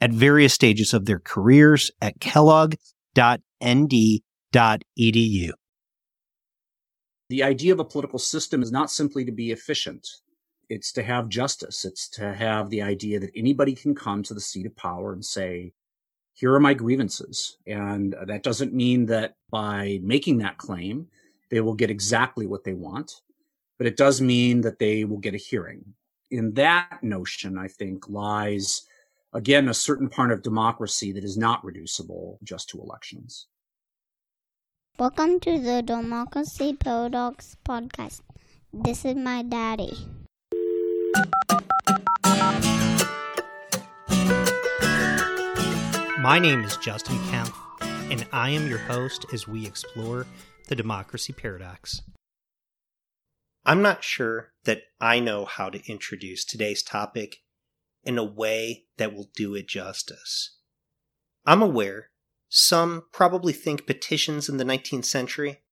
at various stages of their careers at kellogg.nd.edu. The idea of a political system is not simply to be efficient. It's to have justice. It's to have the idea that anybody can come to the seat of power and say, here are my grievances. And that doesn't mean that by making that claim, they will get exactly what they want, but it does mean that they will get a hearing. In that notion, I think lies again, a certain part of democracy that is not reducible just to elections. Welcome to the Democracy Paradox podcast. This is my daddy. My name is Justin Kempf, and I am your host as we explore the democracy paradox. I'm not sure that I know how to introduce today's topic in a way that will do it justice. I'm aware some probably think petitions in the 19th century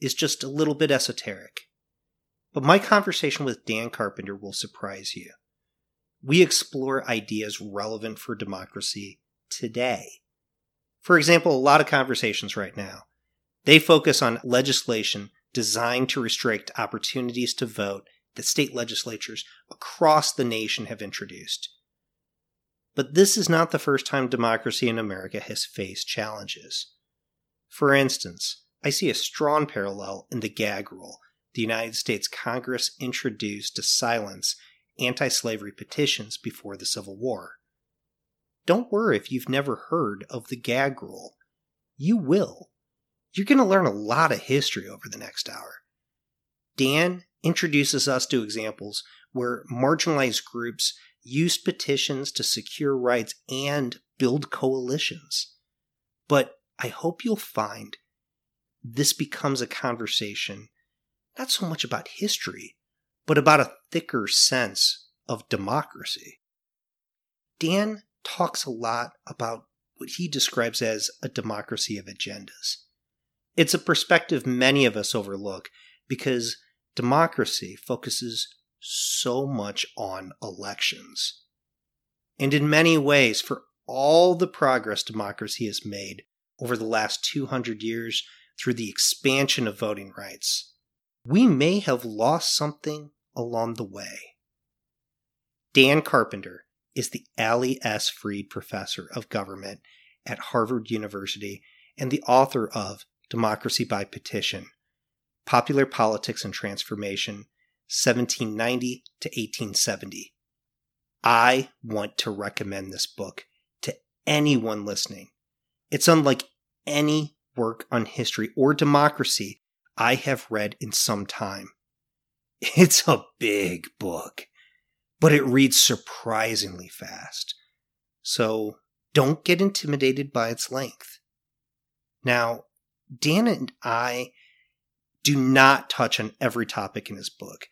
is just a little bit esoteric. But my conversation with Dan Carpenter will surprise you. We explore ideas relevant for democracy today. For example, a lot of conversations right now, they focus on legislation designed to restrict opportunities to vote that state legislatures across the nation have introduced. But this is not the first time democracy in America has faced challenges. For instance, I see a strong parallel in the gag rule the United States Congress introduced to silence anti slavery petitions before the Civil War. Don't worry if you've never heard of the gag rule. You will. You're going to learn a lot of history over the next hour. Dan introduces us to examples where marginalized groups used petitions to secure rights and build coalitions. But I hope you'll find this becomes a conversation not so much about history, but about a thicker sense of democracy. Dan talks a lot about what he describes as a democracy of agendas. It's a perspective many of us overlook because democracy focuses so much on elections. And in many ways, for all the progress democracy has made over the last 200 years through the expansion of voting rights, we may have lost something along the way. Dan Carpenter is the Allie S. Freed Professor of Government at Harvard University and the author of Democracy by Petition Popular Politics and Transformation 1790 to 1870. I want to recommend this book to anyone listening. It's unlike any work on history or democracy I have read in some time. It's a big book, but it reads surprisingly fast. So don't get intimidated by its length. Now, Dan and I do not touch on every topic in his book.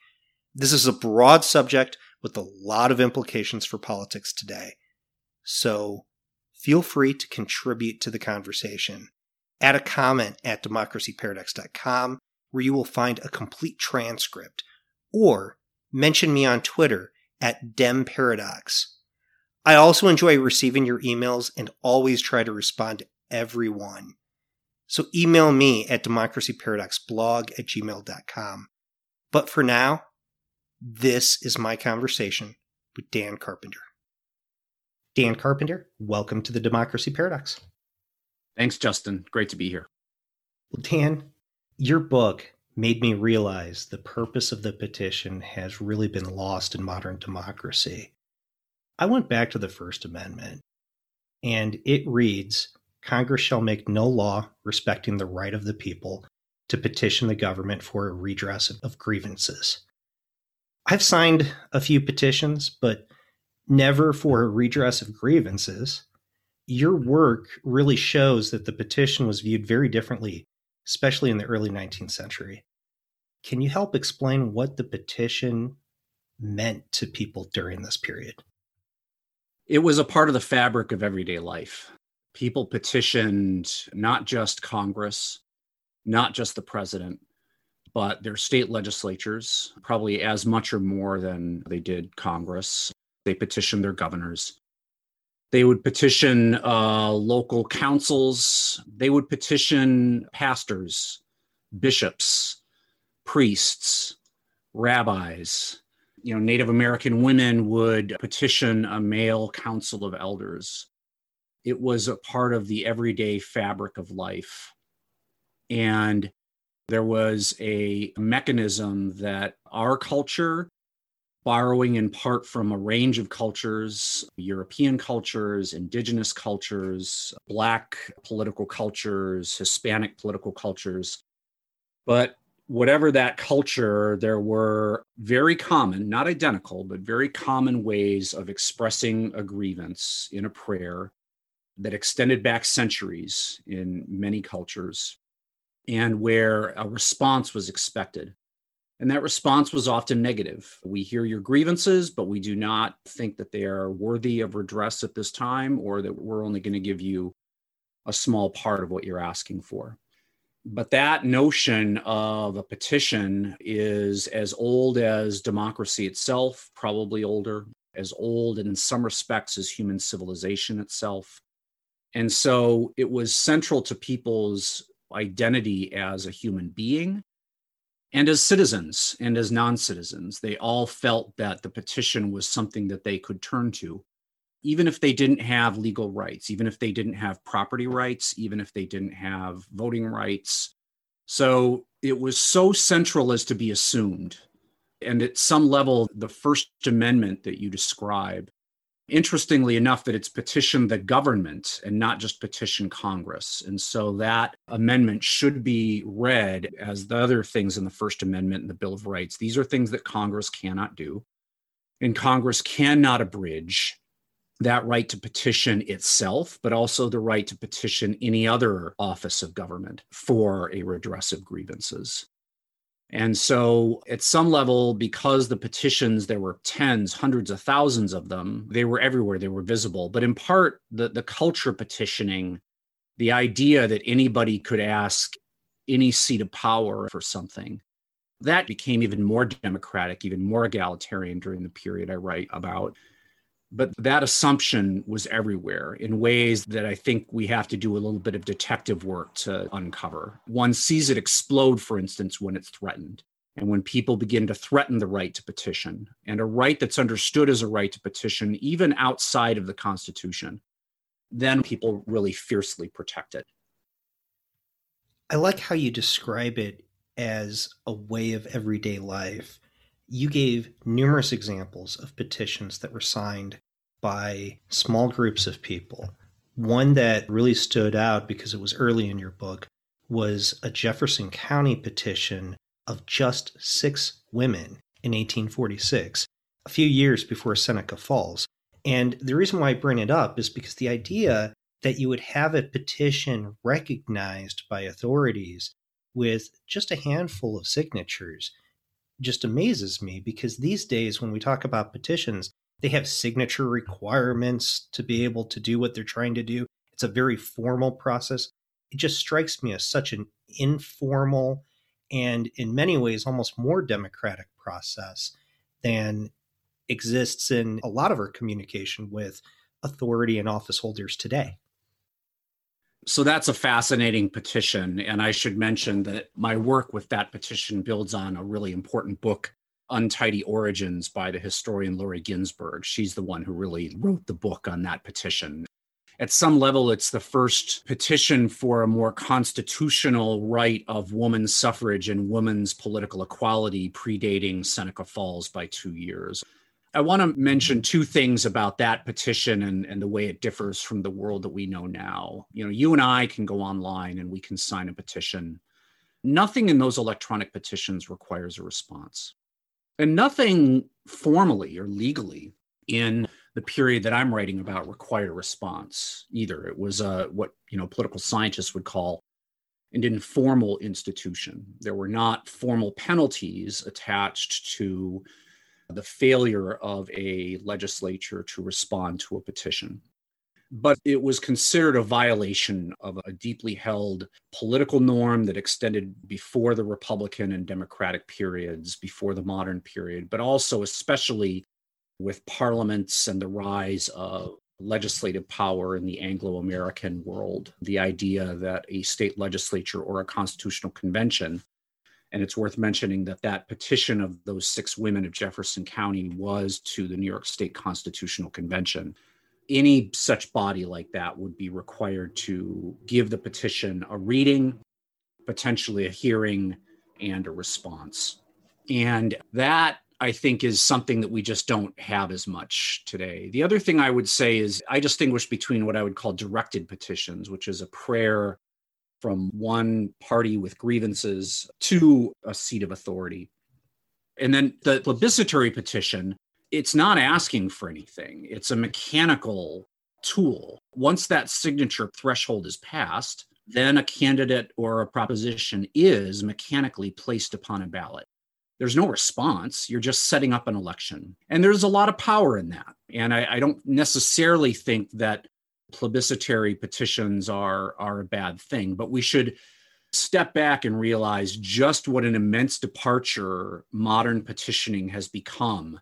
This is a broad subject with a lot of implications for politics today. So feel free to contribute to the conversation. Add a comment at democracyparadox.com where you will find a complete transcript, or mention me on Twitter at DemParadox. I also enjoy receiving your emails and always try to respond to everyone. So email me at democracyparadoxblog at gmail.com. But for now, this is my conversation with Dan Carpenter. Dan Carpenter, welcome to the Democracy Paradox. Thanks, Justin. Great to be here. Well, Dan, your book made me realize the purpose of the petition has really been lost in modern democracy. I went back to the First Amendment, and it reads Congress shall make no law respecting the right of the people to petition the government for a redress of grievances. I've signed a few petitions, but never for a redress of grievances. your work really shows that the petition was viewed very differently, especially in the early 19th century. Can you help explain what the petition meant to people during this period? It was a part of the fabric of everyday life. People petitioned not just Congress, not just the president, but their state legislatures, probably as much or more than they did Congress. They petitioned their governors. They would petition uh, local councils. They would petition pastors, bishops, priests, rabbis. You know, Native American women would petition a male council of elders. It was a part of the everyday fabric of life. And there was a mechanism that our culture, borrowing in part from a range of cultures European cultures, indigenous cultures, Black political cultures, Hispanic political cultures. But whatever that culture, there were very common, not identical, but very common ways of expressing a grievance in a prayer that extended back centuries in many cultures and where a response was expected. And that response was often negative. We hear your grievances, but we do not think that they are worthy of redress at this time, or that we're only going to give you a small part of what you're asking for. But that notion of a petition is as old as democracy itself, probably older, as old and in some respects as human civilization itself. And so it was central to people's identity as a human being and as citizens and as non citizens. They all felt that the petition was something that they could turn to, even if they didn't have legal rights, even if they didn't have property rights, even if they didn't have voting rights. So it was so central as to be assumed. And at some level, the First Amendment that you describe interestingly enough that it's petitioned the government and not just petition congress. And so that amendment should be read as the other things in the first amendment and the bill of rights. These are things that congress cannot do. And congress cannot abridge that right to petition itself but also the right to petition any other office of government for a redress of grievances and so, at some level, because the petitions, there were tens, hundreds of thousands of them, they were everywhere, they were visible. But in part, the, the culture petitioning, the idea that anybody could ask any seat of power for something, that became even more democratic, even more egalitarian during the period I write about. But that assumption was everywhere in ways that I think we have to do a little bit of detective work to uncover. One sees it explode, for instance, when it's threatened. And when people begin to threaten the right to petition, and a right that's understood as a right to petition, even outside of the Constitution, then people really fiercely protect it. I like how you describe it as a way of everyday life you gave numerous examples of petitions that were signed by small groups of people. One that really stood out because it was early in your book was a Jefferson County petition of just six women in 1846, a few years before Seneca Falls. And the reason why I bring it up is because the idea that you would have a petition recognized by authorities with just a handful of signatures just amazes me because these days, when we talk about petitions, they have signature requirements to be able to do what they're trying to do. It's a very formal process. It just strikes me as such an informal and, in many ways, almost more democratic process than exists in a lot of our communication with authority and office holders today. So that's a fascinating petition. And I should mention that my work with that petition builds on a really important book, Untidy Origins, by the historian Lori Ginzberg. She's the one who really wrote the book on that petition. At some level, it's the first petition for a more constitutional right of women's suffrage and women's political equality, predating Seneca Falls by two years. I want to mention two things about that petition and, and the way it differs from the world that we know now. You know, you and I can go online and we can sign a petition. Nothing in those electronic petitions requires a response. And nothing formally or legally in the period that I'm writing about required a response either. It was a, what you know political scientists would call an informal institution. There were not formal penalties attached to the failure of a legislature to respond to a petition. But it was considered a violation of a deeply held political norm that extended before the Republican and Democratic periods, before the modern period, but also, especially with parliaments and the rise of legislative power in the Anglo American world. The idea that a state legislature or a constitutional convention, and it's worth mentioning that that petition of those six women of Jefferson County was to the New York State Constitutional Convention. Any such body like that would be required to give the petition a reading, potentially a hearing, and a response. And that I think is something that we just don't have as much today. The other thing I would say is I distinguish between what I would call directed petitions, which is a prayer from one party with grievances to a seat of authority. And then the plebiscitary petition, it's not asking for anything, it's a mechanical tool. Once that signature threshold is passed, then a candidate or a proposition is mechanically placed upon a ballot there's no response. You're just setting up an election. And there's a lot of power in that. And I, I, don't necessarily think that plebiscitary petitions are, are a bad thing, but we should step back and realize just what an immense departure modern petitioning has become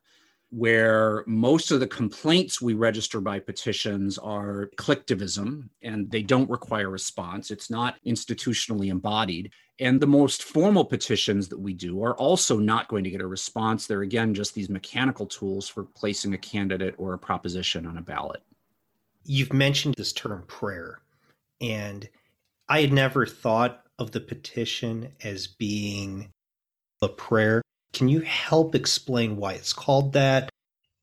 where most of the complaints we register by petitions are collectivism and they don't require response. It's not institutionally embodied. And the most formal petitions that we do are also not going to get a response. They're again just these mechanical tools for placing a candidate or a proposition on a ballot. You've mentioned this term prayer, and I had never thought of the petition as being a prayer. Can you help explain why it's called that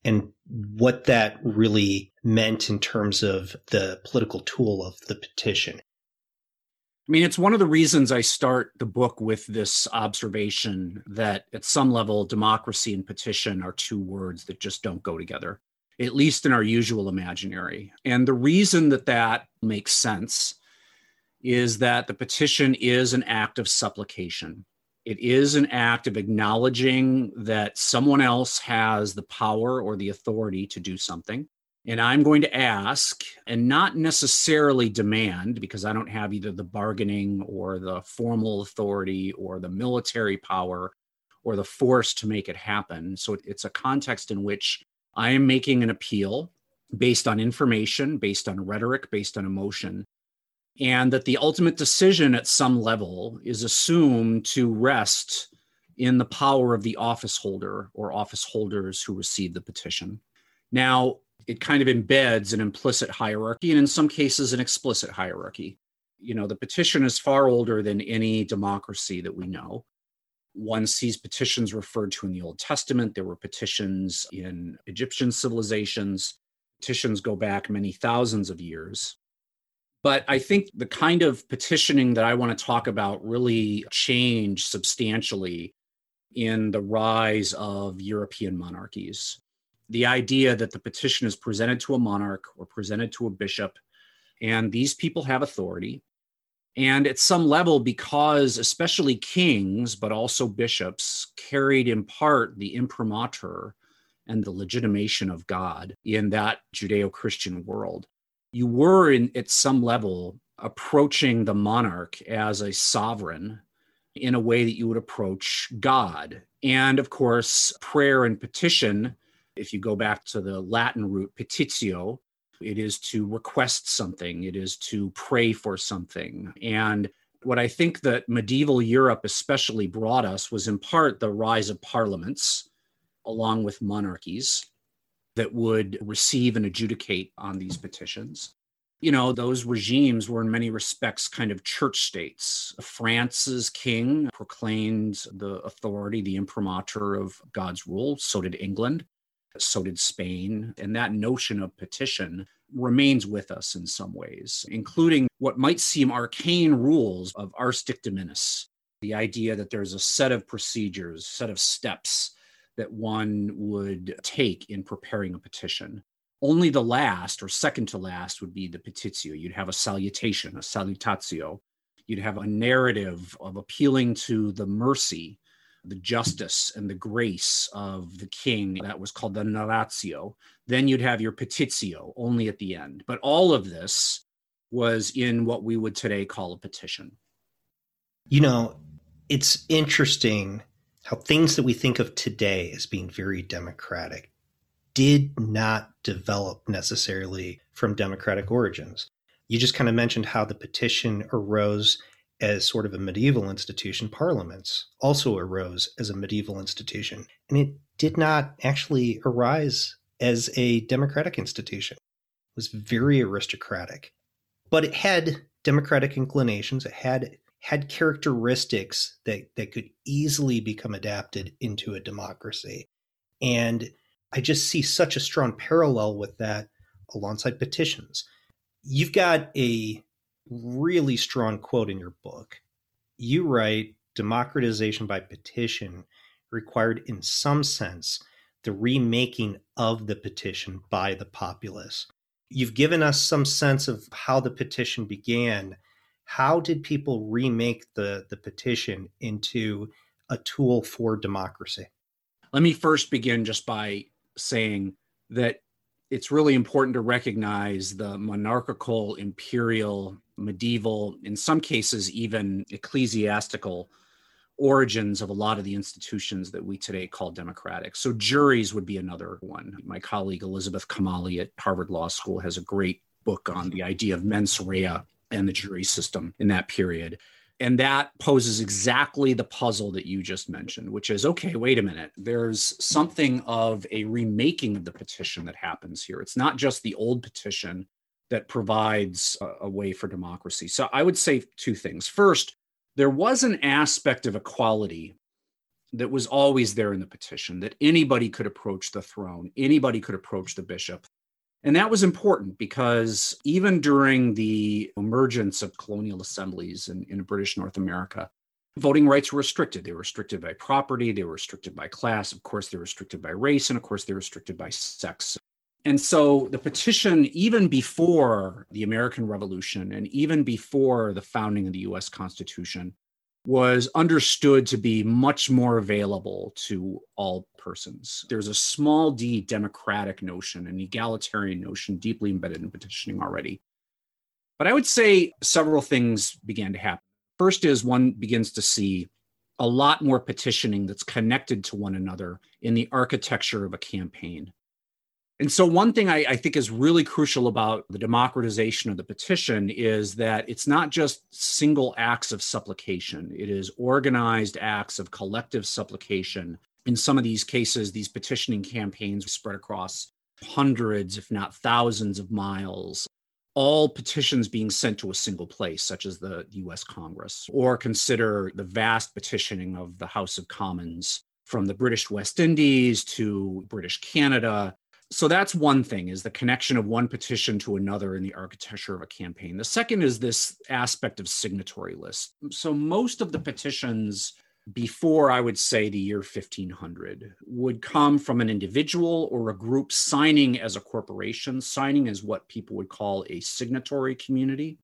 and what that really meant in terms of the political tool of the petition? I mean, it's one of the reasons I start the book with this observation that at some level, democracy and petition are two words that just don't go together, at least in our usual imaginary. And the reason that that makes sense is that the petition is an act of supplication. It is an act of acknowledging that someone else has the power or the authority to do something. And I'm going to ask and not necessarily demand, because I don't have either the bargaining or the formal authority or the military power or the force to make it happen. So it's a context in which I am making an appeal based on information, based on rhetoric, based on emotion and that the ultimate decision at some level is assumed to rest in the power of the office holder or office holders who receive the petition. Now, it kind of embeds an implicit hierarchy and in some cases an explicit hierarchy. You know, the petition is far older than any democracy that we know. One sees petitions referred to in the Old Testament. There were petitions in Egyptian civilizations. Petitions go back many thousands of years. But I think the kind of petitioning that I want to talk about really changed substantially in the rise of European monarchies. The idea that the petition is presented to a monarch or presented to a bishop, and these people have authority. And at some level, because especially kings, but also bishops, carried in part the imprimatur and the legitimation of God in that Judeo Christian world you were in at some level approaching the monarch as a sovereign in a way that you would approach God. And of course, prayer and petition, if you go back to the Latin root petitio, it is to request something, it is to pray for something. And what I think that medieval Europe especially brought us was in part the rise of parliaments along with monarchies that would receive and adjudicate on these petitions. You know, those regimes were in many respects kind of church states. France's king proclaimed the authority, the imprimatur of God's rule. So did England. So did Spain. And that notion of petition remains with us in some ways, including what might seem arcane rules of ars dictaminis, the idea that there's a set of procedures, set of steps that one would take in preparing a petition. Only the last or second to last would be the petitio. You'd have a salutation, a salutatio. You'd have a narrative of appealing to the mercy, the justice, and the grace of the king. That was called the narratio. Then you'd have your petitio, only at the end. But all of this was in what we would today call a petition. You know, it's interesting how things that we think of today as being very democratic did not develop necessarily from democratic origins. You just kind of mentioned how the petition arose as sort of a medieval institution. Parliaments also arose as a medieval institution, and it did not actually arise as a democratic institution. It was very aristocratic, but it had democratic inclinations. It had had characteristics that, that could easily become adapted into a democracy. And I just see such a strong parallel with that alongside petitions. You've got a really strong quote in your book. You write democratization by petition required, in some sense, the remaking of the petition by the populace. You've given us some sense of how the petition began how did people remake the the petition into a tool for democracy? Let me first begin just by saying that it's really important to recognize the monarchical, imperial, medieval, in some cases, even ecclesiastical origins of a lot of the institutions that we today call democratic. So, juries would be another one. My colleague Elizabeth Kamali at Harvard Law School has a great book on the idea of mens rea and the jury system in that period. And that poses exactly the puzzle that you just mentioned, which is okay, wait a minute. There's something of a remaking of the petition that happens here. It's not just the old petition that provides a, a way for democracy. So I would say two things. First, there was an aspect of equality that was always there in the petition that anybody could approach the throne, anybody could approach the bishop. And that was important because even during the emergence of colonial assemblies in, in British North America, voting rights were restricted. They were restricted by property, they were restricted by class, of course, they were restricted by race, and of course, they were restricted by sex. And so the petition, even before the American Revolution and even before the founding of the US Constitution, was understood to be much more available to all persons. There's a small d democratic notion, an egalitarian notion deeply embedded in petitioning already. But I would say several things began to happen. First is one begins to see a lot more petitioning that's connected to one another in the architecture of a campaign. And so, one thing I, I, think is really crucial about the democratization of the petition is that it's not just single acts of supplication, it is organized acts of collective supplication. In some of these cases, these petitioning campaigns spread across hundreds, if not thousands, of miles. All petitions being sent to a single place, such as the US Congress, or consider the vast petitioning of the House of Commons from the British West Indies to British Canada so that's one thing is the connection of one petition to another in the architecture of a campaign. The second is this aspect of signatory list. So most of the petitions before i would say the year 1500 would come from an individual or a group signing as a corporation signing as what people would call a signatory community.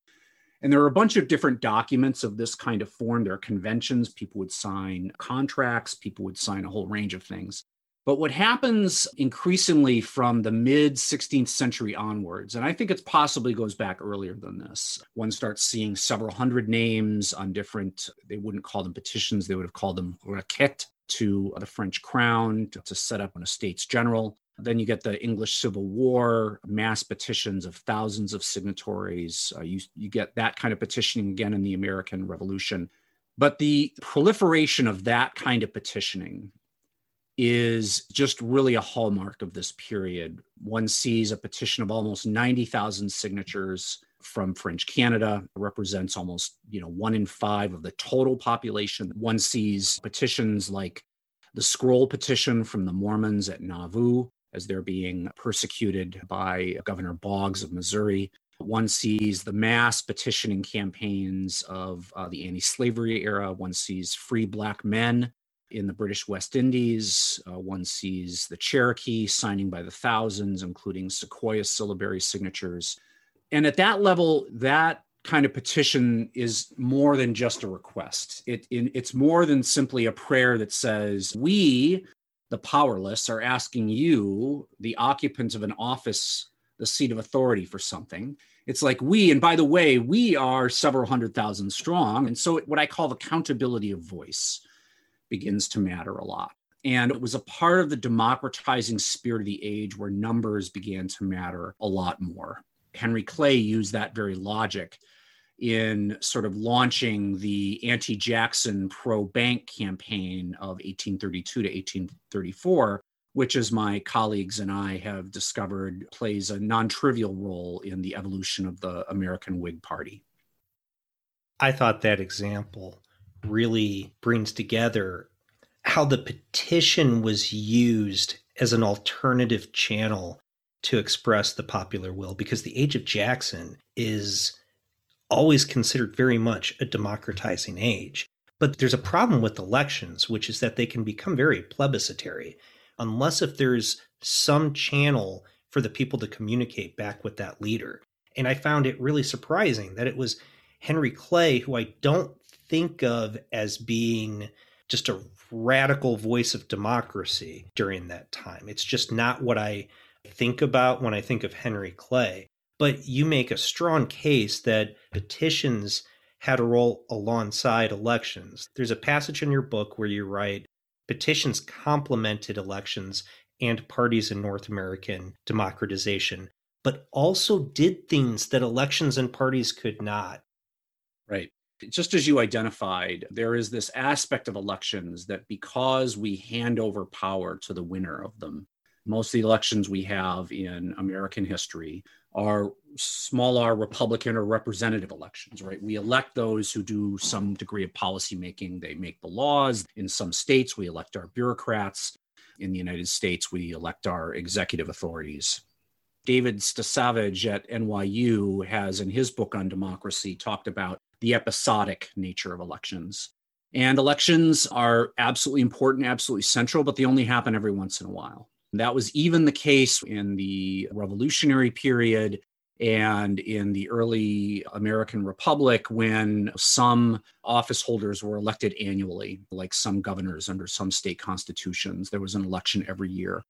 And there are a bunch of different documents of this kind of form. There are conventions, people would sign contracts, people would sign a whole range of things. But what happens increasingly from the mid 16th century onwards, and I think it possibly goes back earlier than this, one starts seeing several hundred names on different, they wouldn't call them petitions, they would have called them requêtes to the French crown to, to set up an estates general. Then you get the English Civil War, mass petitions of thousands of signatories. Uh, you, you get that kind of petitioning again in the American Revolution. But the proliferation of that kind of petitioning is just really a hallmark of this period. One sees a petition of almost 90,000 signatures from French Canada, represents almost, you know, one in five of the total population. One sees petitions like the scroll petition from the Mormons at Nauvoo as they're being persecuted by Governor Boggs of Missouri. One sees the mass petitioning campaigns of uh, the anti slavery era. One sees free Black men In the British West Indies, uh, one sees the Cherokee signing by the thousands, including Sequoyah syllabary signatures. And at that level, that kind of petition is more than just a request. It, it, it's more than simply a prayer that says, We, the powerless, are asking you, the occupants of an office, the seat of authority for something. It's like we, and by the way, we are several hundred thousand strong. And so, what I call the accountability of voice begins to matter a lot. And it was a part of the democratizing spirit of the age where numbers began to matter a lot more. Henry Clay used that very logic in sort of launching the anti Jackson pro bank campaign of 1832 to 1834, which, as my colleagues and I have discovered, plays a non trivial role in the evolution of the American Whig Party. I thought that example really brings together how the petition was used as an alternative channel to express the popular will because the age of Jackson is always considered very much a democratizing age. But there's a problem with elections, which is that they can become very plebiscitary unless if there's some channel for the people to communicate back with that leader. And I found it really surprising that it was Henry Clay, who I don't think of as being just a radical voice of democracy during that time. It's just not what I think about when I think of Henry Clay. But you make a strong case that petitions had a role alongside elections. There's a passage in your book where you write petitions complemented elections and parties in North American democratization, but also did things that elections and parties could not. Right. Just as you identified, there is this aspect of elections that because we hand over power to the winner of them, most of the elections we have in American history are small r Republican or representative elections, right? We elect those who do some degree of policymaking. They make the laws. In some states, we elect our bureaucrats. In the United States, we elect our executive authorities. David Stasavage at NYU has, in his book on democracy, talked about the episodic nature of elections. And elections are absolutely important, absolutely central, but they only happen every once in a while. That was even the case in the Revolutionary period and in the early American Republic when some office holders were elected annually, like some governors under some state constitutions. There was an election every year.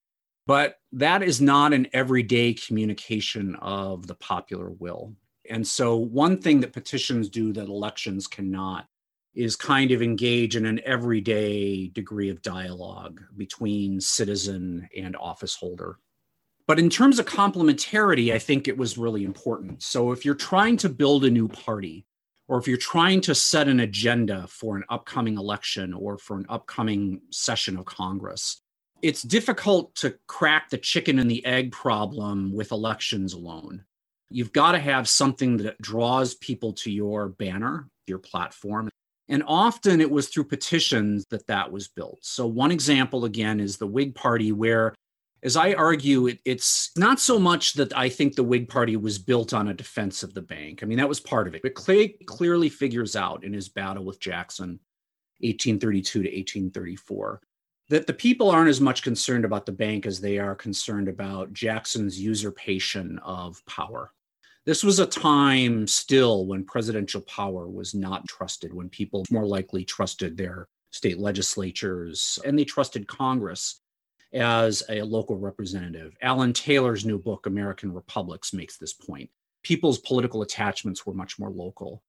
But that is not an everyday communication of the popular will. And so, one thing that petitions do that elections cannot is kind of engage in an everyday degree of dialogue between citizen and office holder. But in terms of complementarity, I think it was really important. So if you're trying to build a new party, or if you're trying to set an agenda for an upcoming election or for an upcoming session of Congress, it's difficult to crack the chicken and the egg problem with elections alone. You've got to have something that draws people to your banner, your platform, and often it was through petitions that that was built. So, one example again is the Whig Party, where, as I argue, it, it's not so much that I think the Whig Party was built on a defense of the bank. I mean, that was part of it. But Clay clearly figures out in his battle with Jackson, 1832 to 1834, that the people aren't as much concerned about the bank as they are concerned about Jackson's usurpation of power. This was a time still when presidential power was not trusted, when people more likely trusted their state legislatures and they trusted Congress as a local representative. Alan Taylor's new book, American Republics, makes this point. People's political attachments were much more local.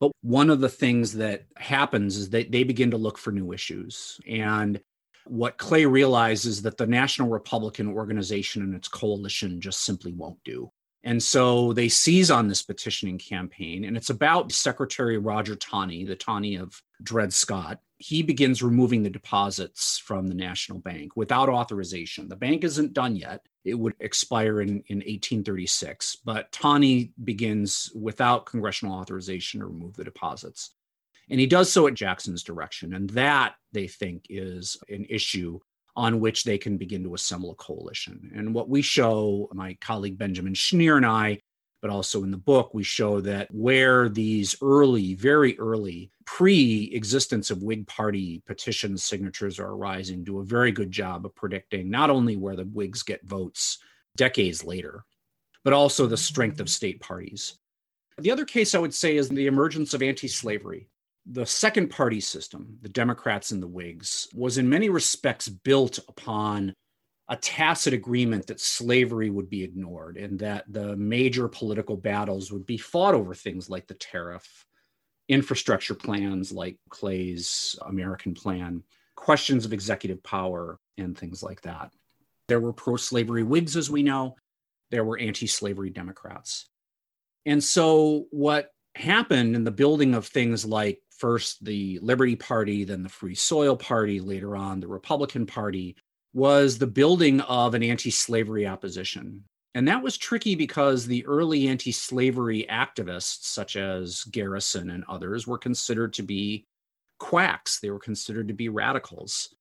But one of the things that happens is that they begin to look for new issues. And what Clay realizes that the National Republican Organization and its coalition just simply won't do. And so they seize on this petitioning campaign, and it's about Secretary Roger Taney, the Taney of Dred Scott. He begins removing the deposits from the National Bank without authorization. The bank isn't done yet. It would expire in, in 1836, but Taney begins without congressional authorization to remove the deposits. And he does so at Jackson's direction. And that, they think, is an issue on which they can begin to assemble a coalition. And what we show, my colleague Benjamin Schneer and I, but also in the book, we show that where these early, very early, pre existence of Whig Party petition signatures are arising, do a very good job of predicting not only where the Whigs get votes decades later, but also the strength of state parties. The other case I would say is the emergence of anti slavery. The second party system, the Democrats and the Whigs, was in many respects built upon a tacit agreement that slavery would be ignored and that the major political battles would be fought over things like the tariff, infrastructure plans like Clay's American Plan, questions of executive power, and things like that. There were pro slavery Whigs, as we know, there were anti slavery Democrats. And so, what happened in the building of things like first the Liberty Party, then the Free Soil Party, later on the Republican Party, was the building of an anti slavery opposition. And that was tricky because the early anti slavery activists, such as Garrison and others, were considered to be quacks. They were considered to be radicals.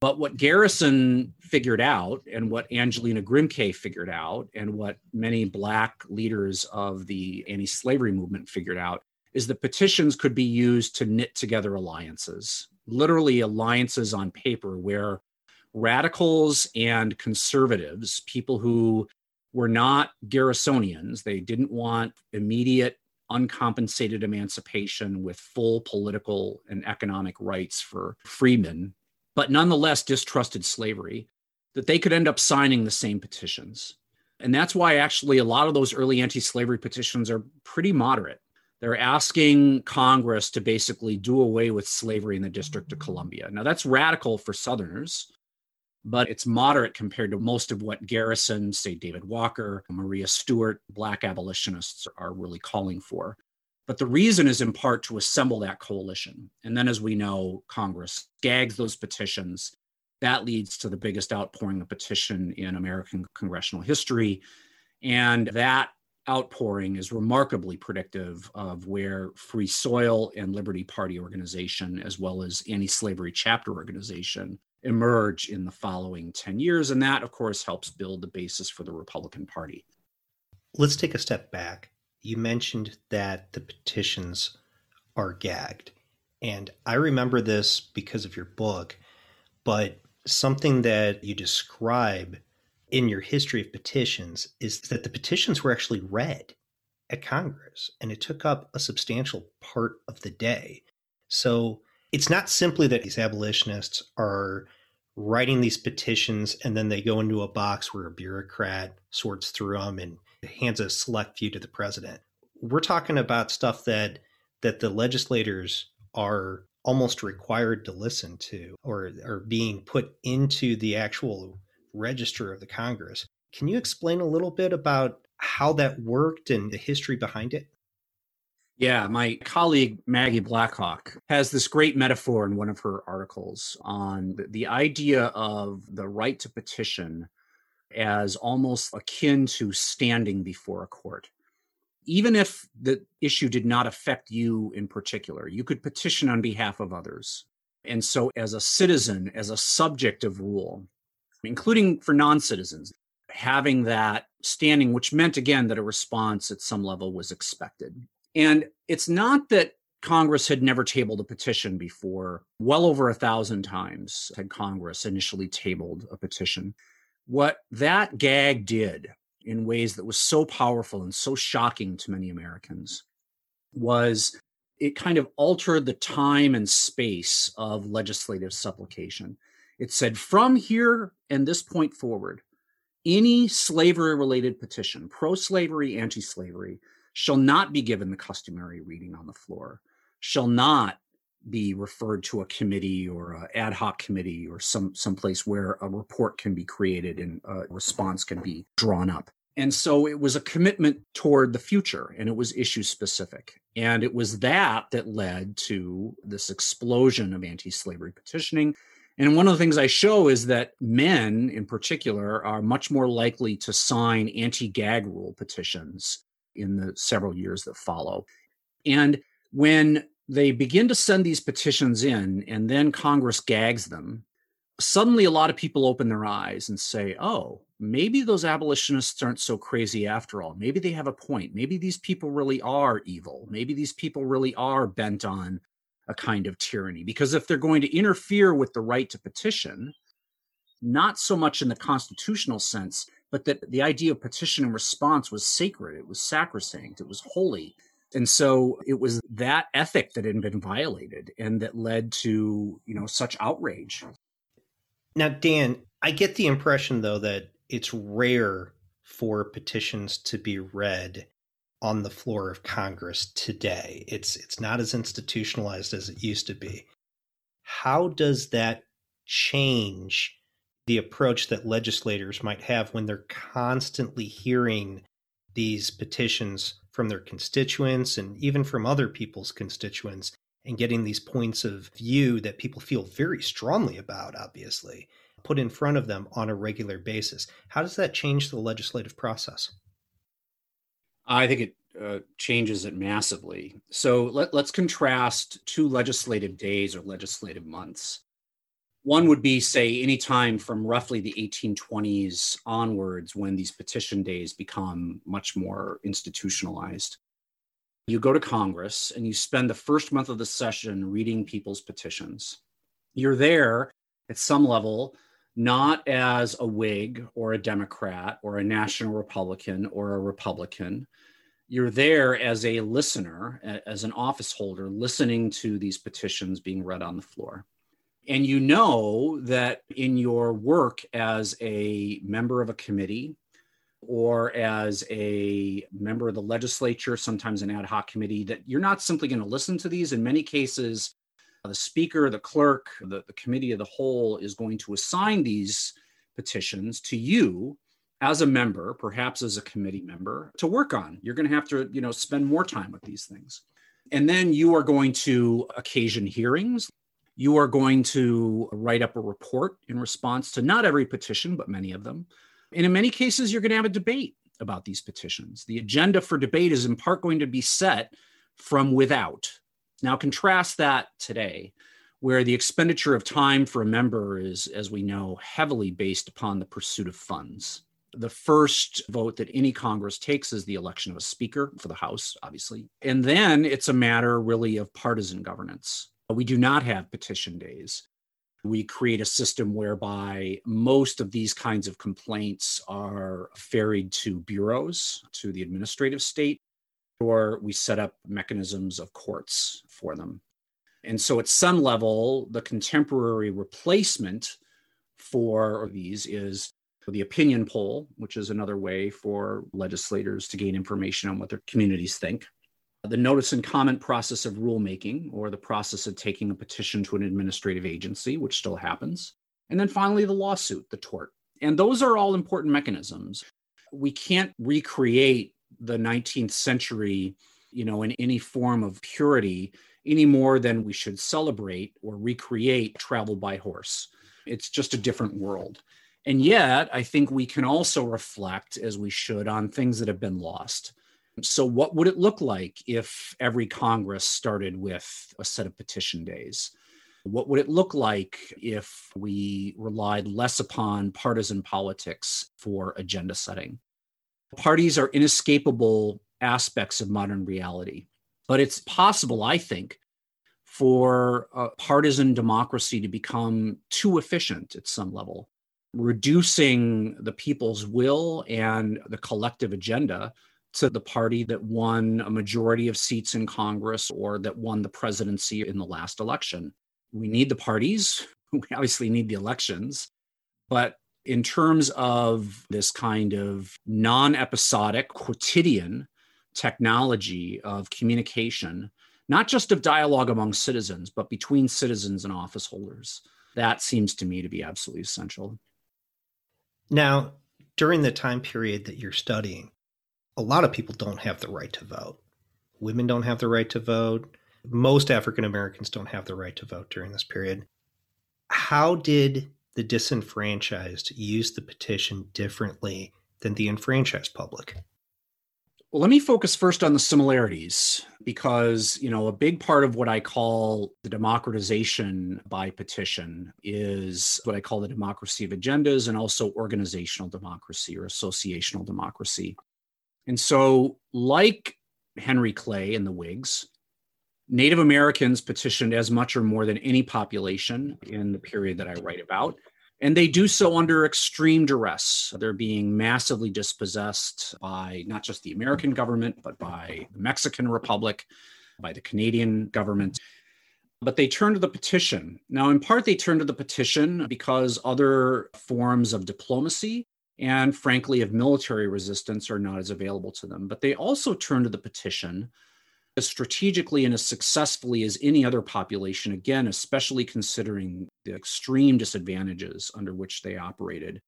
But what Garrison figured out, and what Angelina Grimke figured out, and what many Black leaders of the anti slavery movement figured out, is that petitions could be used to knit together alliances, literally alliances on paper, where radicals and conservatives, people who were not Garrisonians, they didn't want immediate uncompensated emancipation with full political and economic rights for freemen, but nonetheless distrusted slavery, that they could end up signing the same petitions. And that's why actually a lot of those early anti slavery petitions are pretty moderate. They're asking Congress to basically do away with slavery in the District of Columbia. Now, that's radical for Southerners but it's moderate compared to most of what Garrison, say David Walker, Maria Stewart, Black abolitionists are really calling for. But the reason is in part to assemble that coalition. And then, as we know, Congress gags those petitions. That leads to the biggest outpouring of petition in American congressional history. And that outpouring is remarkably predictive of where Free Soil and Liberty Party organization, as well as anti slavery chapter organization, emerge in the following 10 years. And that, of course, helps build the basis for the Republican Party. Let's take a step back. You mentioned that the petitions are gagged. And I remember this because of your book, but something that you describe in your history of petitions is that the petitions were actually read at Congress and it took up a substantial part of the day. So it's not simply that these abolitionists are writing these petitions and then they go into a box where a bureaucrat sorts through them and hands a select few to the president. We're talking about stuff that that the legislators are almost required to listen to or are being put into the actual register of the Congress. Can you explain a little bit about how that worked and the history behind it? Yeah, my colleague Maggie Blackhawk has this great metaphor in one of her articles on the idea of the right to petition as almost akin to standing before a court. Even if the issue did not affect you in particular, you could petition on behalf of others. And so, as a citizen, as a subject of rule, including for non citizens, having that standing, which meant again that a response at some level was expected. And it's not that Congress had never tabled a petition before. Well over a thousand times had Congress initially tabled a petition. What that gag did in ways that was so powerful and so shocking to many Americans was it kind of altered the time and space of legislative supplication. It said, from here and this point forward, any slavery related petition, pro slavery, anti slavery, shall not be given the customary reading on the floor, shall not be referred to a committee or an ad hoc committee or some place where a report can be created and a response can be drawn up. And so it was a commitment toward the future and it was issue specific. And it was that that led to this explosion of anti slavery petitioning. And one of the things I show is that men in particular are much more likely to sign anti gag rule petitions in the several years that follow. And when they begin to send these petitions in and then Congress gags them, suddenly a lot of people open their eyes and say, oh, maybe those abolitionists aren't so crazy after all. Maybe they have a point. Maybe these people really are evil. Maybe these people really are bent on a kind of tyranny. Because if they're going to interfere with the right to petition, not so much in the constitutional sense, but that the idea of petition and response was sacred, it was sacrosanct, it was holy. And so it was that ethic that had been violated and that led to, you know, such outrage. Now, Dan, I get the impression though that it's rare for petitions to be read on the floor of Congress today. It's it's not as institutionalized as it used to be. How does that change the approach that legislators might have when they're constantly hearing these petitions from their constituents and even from other people's constituents and getting these points of view that people feel very strongly about, obviously, put in front of them on a regular basis. How does that change the legislative process? I think it uh, changes it massively. So let, let's contrast two legislative days or legislative months. One would be, say, any time from roughly the 1820s onwards when these petition days become much more institutionalized. You go to Congress and you spend the first month of the session reading people's petitions. You're there at some level, not as a Whig or a Democrat or a National Republican or a Republican. You're there as a listener, as an office holder, listening to these petitions being read on the floor. And you know that in your work as a member of a committee or as a member of the legislature, sometimes an ad hoc committee, that you're not simply going to listen to these. In many cases, the speaker, the clerk, the, the committee of the whole is going to assign these petitions to you as a member, perhaps as a committee member, to work on. You're going to have to, you know, spend more time with these things. And then you are going to occasion hearings you are going to write up a report in response to not every petition, but many of them. And in many cases, you're going to have a debate about these petitions. The agenda for debate is in part going to be set from without. Now, contrast that today, where the expenditure of time for a member is, as we know, heavily based upon the pursuit of funds. The first vote that any Congress takes is the election of a speaker for the House, obviously. And then it's a matter really of partisan governance. We do not have petition days. We create a system whereby most of these kinds of complaints are ferried to bureaus, to the administrative state, or we set up mechanisms of courts for them. And so, at some level, the contemporary replacement for these is the opinion poll, which is another way for legislators to gain information on what their communities think the notice and comment process of rulemaking, or the process of taking a petition to an administrative agency, which still happens. And then finally, the lawsuit, the tort. And those are all important mechanisms. We can't recreate the 19th century, you know, in any form of purity any more than we should celebrate or recreate travel by horse. It's just a different world. And yet, I think we can also reflect, as we should, on things that have been lost so, what would it look like if every Congress started with a set of petition days? What would it look like if we relied less upon partisan politics for agenda setting? Parties are inescapable aspects of modern reality, but it's possible, I think, for a partisan democracy to become too efficient at some level, reducing the people's will and the collective agenda to the party that won a majority of seats in Congress or that won the presidency in the last election. We need the parties, we obviously need the elections, but in terms of this kind of non episodic, quotidian technology of communication, not just of dialogue among citizens, but between citizens and office holders, that seems to me to be absolutely essential. Now, during the time period that you're studying, a lot of people don't have the right to vote. Women don't have the right to vote. Most African Americans don't have the right to vote during this period. How did the disenfranchised use the petition differently than the enfranchised public? Well, let me focus first on the similarities. Because you know a big part of what i call the democratization by petition is what i call the democracy of agendas and also organizational democracy or associational democracy. And so like henry clay and the whigs native americans petitioned as much or more than any population in the period that i write about and they do so under extreme duress. They're being massively dispossessed by not just the American government, but by the Mexican Republic, by the Canadian government. But they turn to the petition. Now, in part, they turn to the petition because other forms of diplomacy and, frankly, of military resistance are not as available to them. But they also turn to the petition as strategically and as successfully as any other population, again, especially considering the extreme disadvantages under which they operated,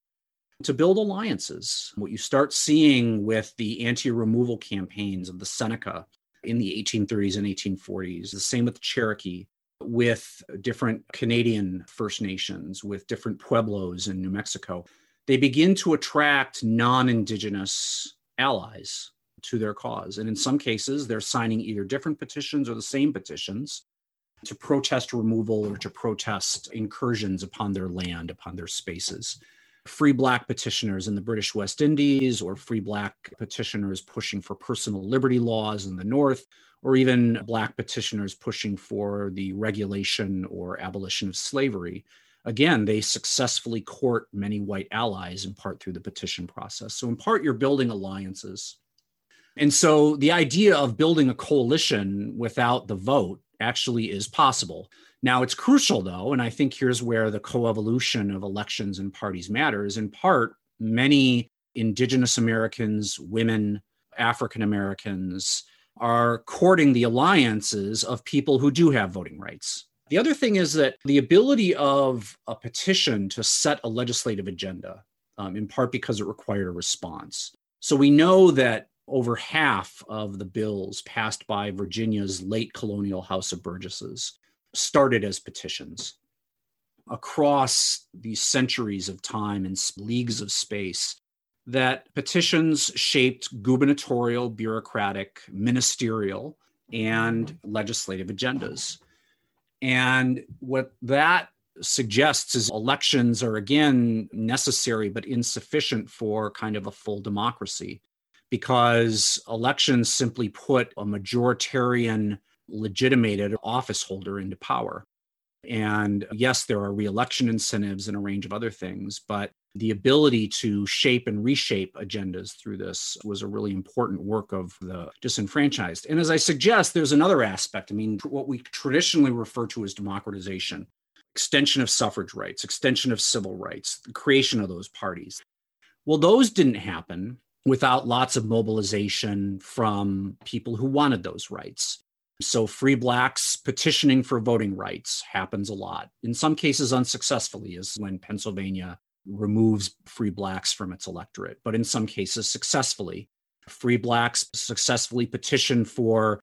to build alliances. What you start seeing with the anti removal campaigns of the Seneca in the 1830s and 1840s, the same with the Cherokee, with different Canadian First Nations, with different Pueblos in New Mexico. They begin to attract non Indigenous allies to their cause. And in some cases, they're signing either different petitions or the same petitions to protest removal or to protest incursions upon their land, upon their spaces. Free Black petitioners in the British West Indies, or free Black petitioners pushing for personal liberty laws in the North, or even Black petitioners pushing for the regulation or abolition of slavery. Again, they successfully court many white allies in part through the petition process. So, in part, you're building alliances and so the idea of building a coalition without the vote actually is possible. Now, it's crucial, though, and I think here's where the coevolution of elections and parties matters. In part, many Indigenous Americans, women, African Americans are courting the alliances of people who do have voting rights. The other thing is that the ability of a petition to set a legislative agenda, um, in part because it required a response. So we know that over half of the bills passed by Virginia's late colonial House of Burgesses started as petitions. Across these centuries of time and leagues of space, that petitions shaped gubernatorial, bureaucratic, ministerial, and legislative agendas. And what that suggests is elections are again necessary but insufficient for kind of a full democracy because elections simply put a majoritarian legitimated office holder into power. And yes, there are reelection incentives and a range of other things, but the ability to shape and reshape agendas through this was a really important work of the disenfranchised. And as I suggest, there's another aspect. I mean, what we traditionally refer to as democratization, extension of suffrage rights, extension of civil rights, the creation of those parties. Well, those didn't happen without lots of mobilization from people who wanted those rights. So, free blacks petitioning for voting rights happens a lot. In some cases, unsuccessfully, is when Pennsylvania removes free blacks from its electorate, but in some cases, successfully. Free blacks successfully petition for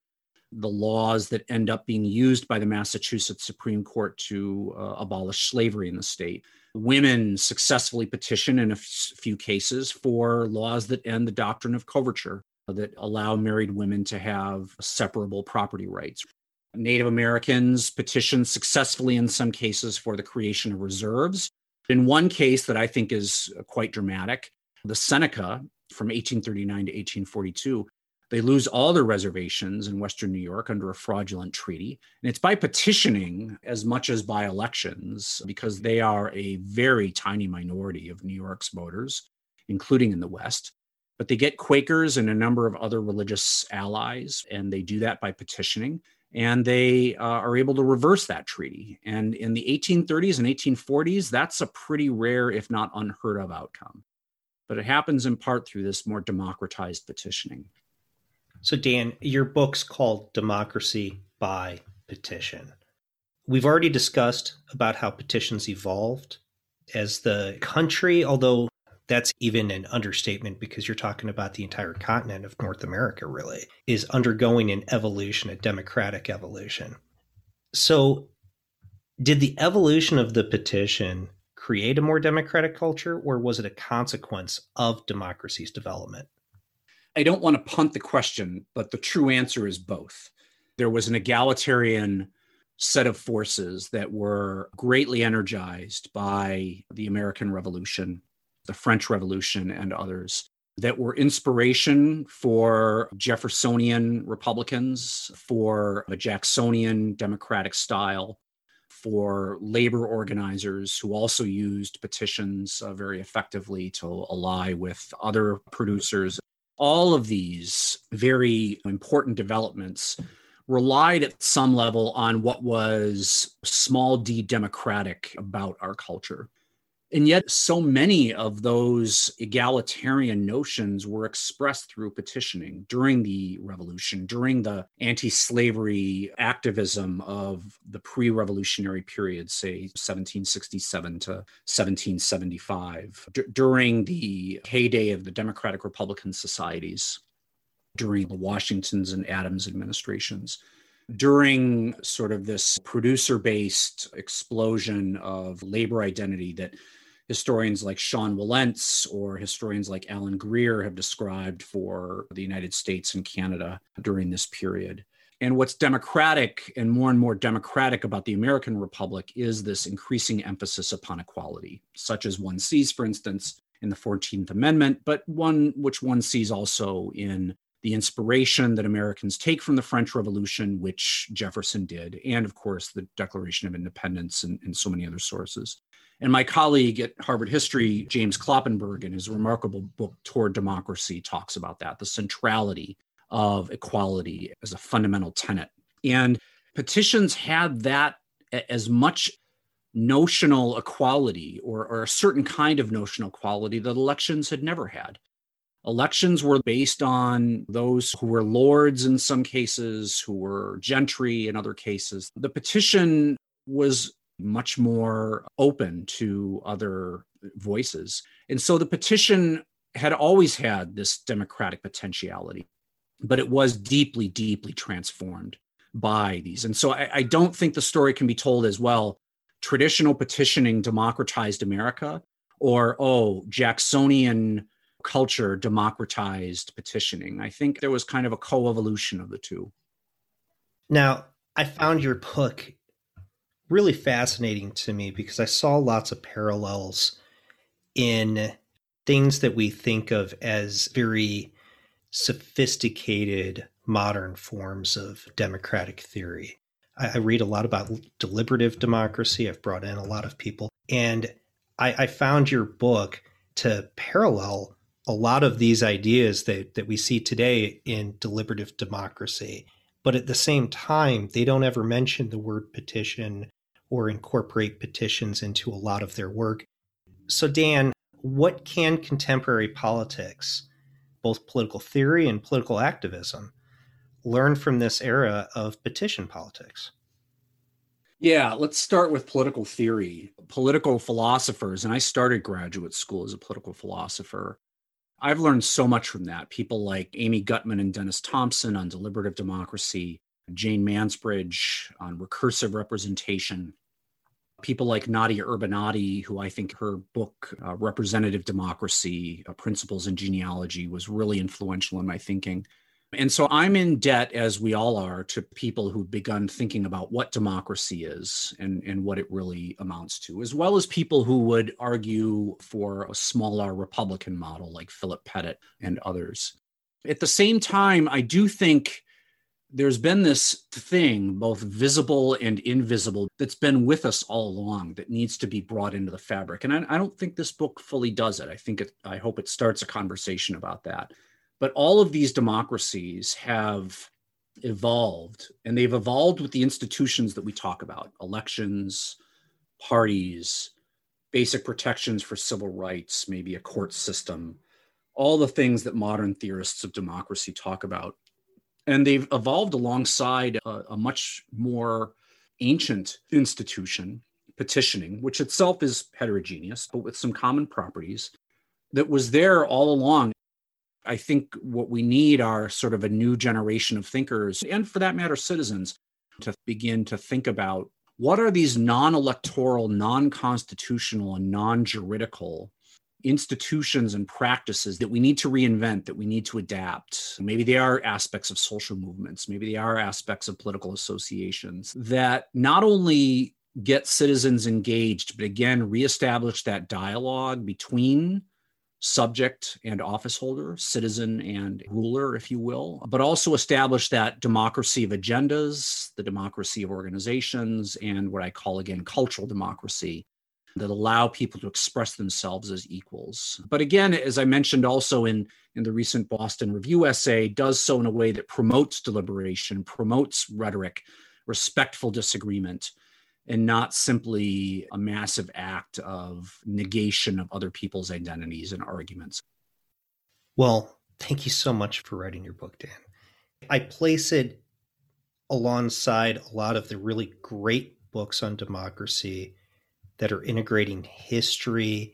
the laws that end up being used by the Massachusetts Supreme Court to uh, abolish slavery in the state women successfully petition in a few cases for laws that end the doctrine of coverture that allow married women to have separable property rights. Native Americans petitioned successfully in some cases for the creation of reserves. In one case that I think is quite dramatic, the Seneca from 1839 to 1842 they lose all their reservations in Western New York under a fraudulent treaty. And it's by petitioning as much as by elections, because they are a very tiny minority of New York's voters, including in the West. But they get Quakers and a number of other religious allies, and they do that by petitioning. And they uh, are able to reverse that treaty. And in the 1830s and 1840s, that's a pretty rare, if not unheard of, outcome. But it happens in part through this more democratized petitioning. So, Dan, your book's called Democracy by Petition. We've already discussed about how petitions evolved as the country, although that's even an understatement because you're talking about the entire continent of North America, really, is undergoing an evolution, a democratic evolution. So, did the evolution of the petition create a more democratic culture, or was it a consequence of democracy's development? I don't want to punt the question, but the true answer is both. there was an egalitarian set of forces that were greatly energized by the American Revolution, the French Revolution, and others that were inspiration for Jeffersonian Republicans, for a Jacksonian democratic style, for labor organizers who also used petitions uh, very effectively to ally with other producers. All of these very important developments relied at some level on what was small d democratic about our culture. And yet, so many of those egalitarian notions were expressed through petitioning during the revolution, during the anti slavery activism of the pre revolutionary period, say 1767 to 1775, d- during the heyday of the Democratic Republican societies, during the Washington's and Adams administrations during sort of this producer based explosion of labor identity that historians like Sean Wilentz or historians like Allan Greer have described for the United States and Canada during this period. And what's democratic and more and more democratic about the American Republic is this increasing emphasis upon equality, such as one sees, for instance, in the 14th Amendment, but one which one sees also in the inspiration that Americans take from the French Revolution, which Jefferson did, and of course the Declaration of Independence and, and so many other sources. And my colleague at Harvard History, James Kloppenberg, in his remarkable book, Toward Democracy, talks about that the centrality of equality as a fundamental tenet. And petitions had that as much notional equality or, or a certain kind of notional equality that elections had never had. Elections were based on those who were lords in some cases, who were gentry in other cases. The petition was much more open to other voices. And so the petition had always had this democratic potentiality, but it was deeply, deeply transformed by these. And so I, I don't think the story can be told as well traditional petitioning democratized America or, oh, Jacksonian culture democratized petitioning. I think there was kind of a co evolution of the two. Now, I found your book really fascinating to me because I saw lots of parallels in things that we think of as very sophisticated modern forms of democratic theory. I, I read a lot about deliberative democracy. I've brought in a lot of people. And I, I found your book to parallel a lot of these ideas that, that we see today in deliberative democracy. But at the same time, they don't ever mention the word petition or incorporate petitions into a lot of their work. So, Dan, what can contemporary politics, both political theory and political activism, learn from this era of petition politics? Yeah, let's start with political theory. Political philosophers, and I started graduate school as a political philosopher. I've learned so much from that. People like Amy Gutmann and Dennis Thompson on deliberative democracy, Jane Mansbridge on recursive representation, people like Nadia Urbinati, who I think her book, uh, Representative Democracy uh, Principles and Genealogy, was really influential in my thinking. And so I'm in debt, as we all are, to people who've begun thinking about what democracy is and, and what it really amounts to, as well as people who would argue for a smaller Republican model like Philip Pettit and others. At the same time, I do think there's been this thing, both visible and invisible, that's been with us all along that needs to be brought into the fabric. And I, I don't think this book fully does it. I think it, I hope it starts a conversation about that. But all of these democracies have evolved, and they've evolved with the institutions that we talk about elections, parties, basic protections for civil rights, maybe a court system, all the things that modern theorists of democracy talk about and they've evolved alongside a, a much more ancient institution, petitioning, which itself is heterogeneous, but with some common properties that was there all along. I think what we need are sort of a new generation of thinkers, and for that matter, citizens, to begin to think about what are these non electoral, non constitutional, and non juridical institutions and practices that we need to reinvent, that we need to adapt. Maybe they are aspects of social movements, maybe they are aspects of political associations that not only get citizens engaged, but again, reestablish that dialogue between subject and office holder, citizen and ruler, if you will, but also establish that democracy of agendas, the democracy of organizations, and what I call again cultural democracy that allow people to express themselves as equals. But again, as I mentioned also in, in the recent Boston Review essay, does so in a way that promotes deliberation, promotes rhetoric, respectful disagreement, and not simply a massive act of negation of other people's identities and arguments. Well, thank you so much for writing your book, Dan. I place it alongside a lot of the really great books on democracy that are integrating history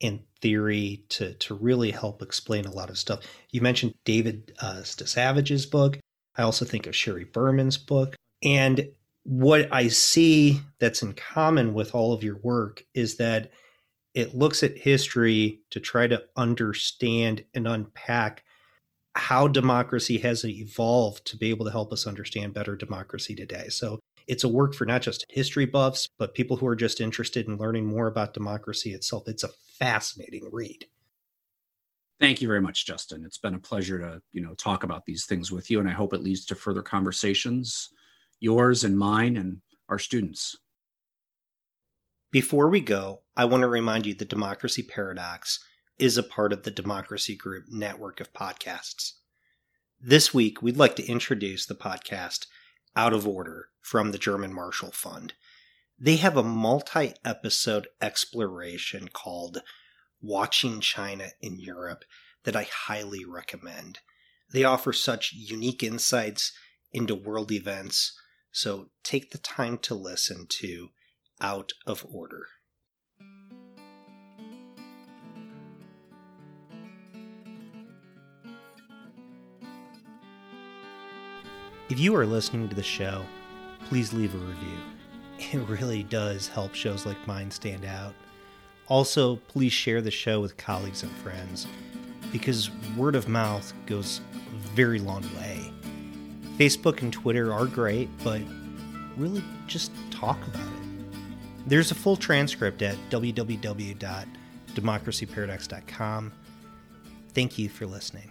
and theory to, to really help explain a lot of stuff. You mentioned David uh, Stasavage's book. I also think of Sheri Berman's book. And what I see that's in common with all of your work is that it looks at history to try to understand and unpack how democracy has evolved to be able to help us understand better democracy today. So it's a work for not just history buffs, but people who are just interested in learning more about democracy itself. It's a fascinating read. Thank you very much, Justin. It's been a pleasure to, you know, talk about these things with you and I hope it leads to further conversations yours and mine and our students. Before we go, I want to remind you that Democracy Paradox is a part of the Democracy Group network of podcasts. This week, we'd like to introduce the podcast Out of Order from the German Marshall Fund. They have a multi episode exploration called Watching China in Europe that I highly recommend. They offer such unique insights into world events so take the time to listen to Out of Order. If you are listening to the show, please leave a review. It really does help shows like mine stand out. Also, please share the show with colleagues and friends because word of mouth goes a very long way. Facebook and Twitter are great, but really just talk about it. There's a full transcript at www.democracyparadox.com. Thank you for listening.